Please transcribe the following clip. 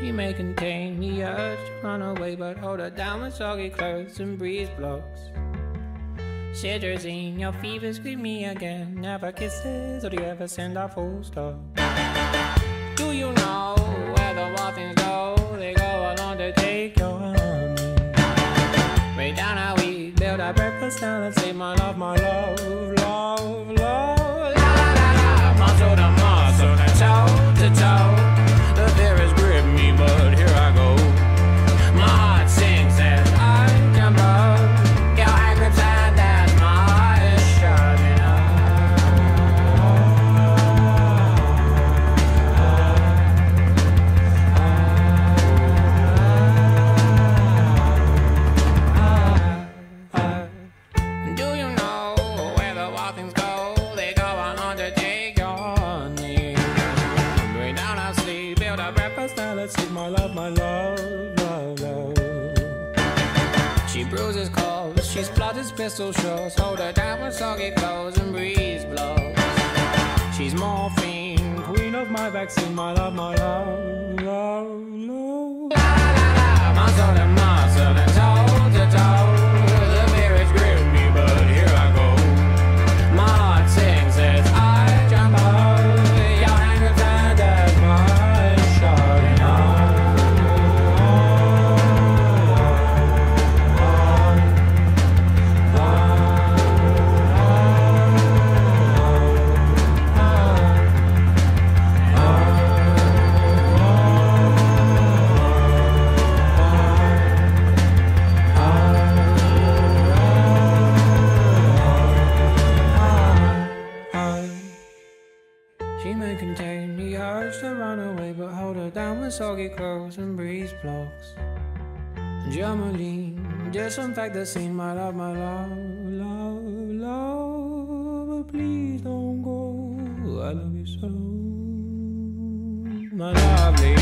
She may contain the urge to run away, but hold her down with soggy clothes and breeze blocks. Cetirizine, your fever scream me again. Never kisses, or do you ever send a full stop? Do you know where the waffles go? They go along to take your honey. Way down how we build our breakfast down and say, My love, my love, breakfast, now my love, my love, love, love. She bruises calls, she splutters pistol shots. Hold her down with soggy clothes and breeze blows. She's morphine, queen of my vaccine, my love, my love, love, love. She may contain the urge to run away, but hold her down with soggy clothes and breeze blocks. Germolene, disinfect the scene, my love, my love, love, love. But please don't go. I love you so, my lovely.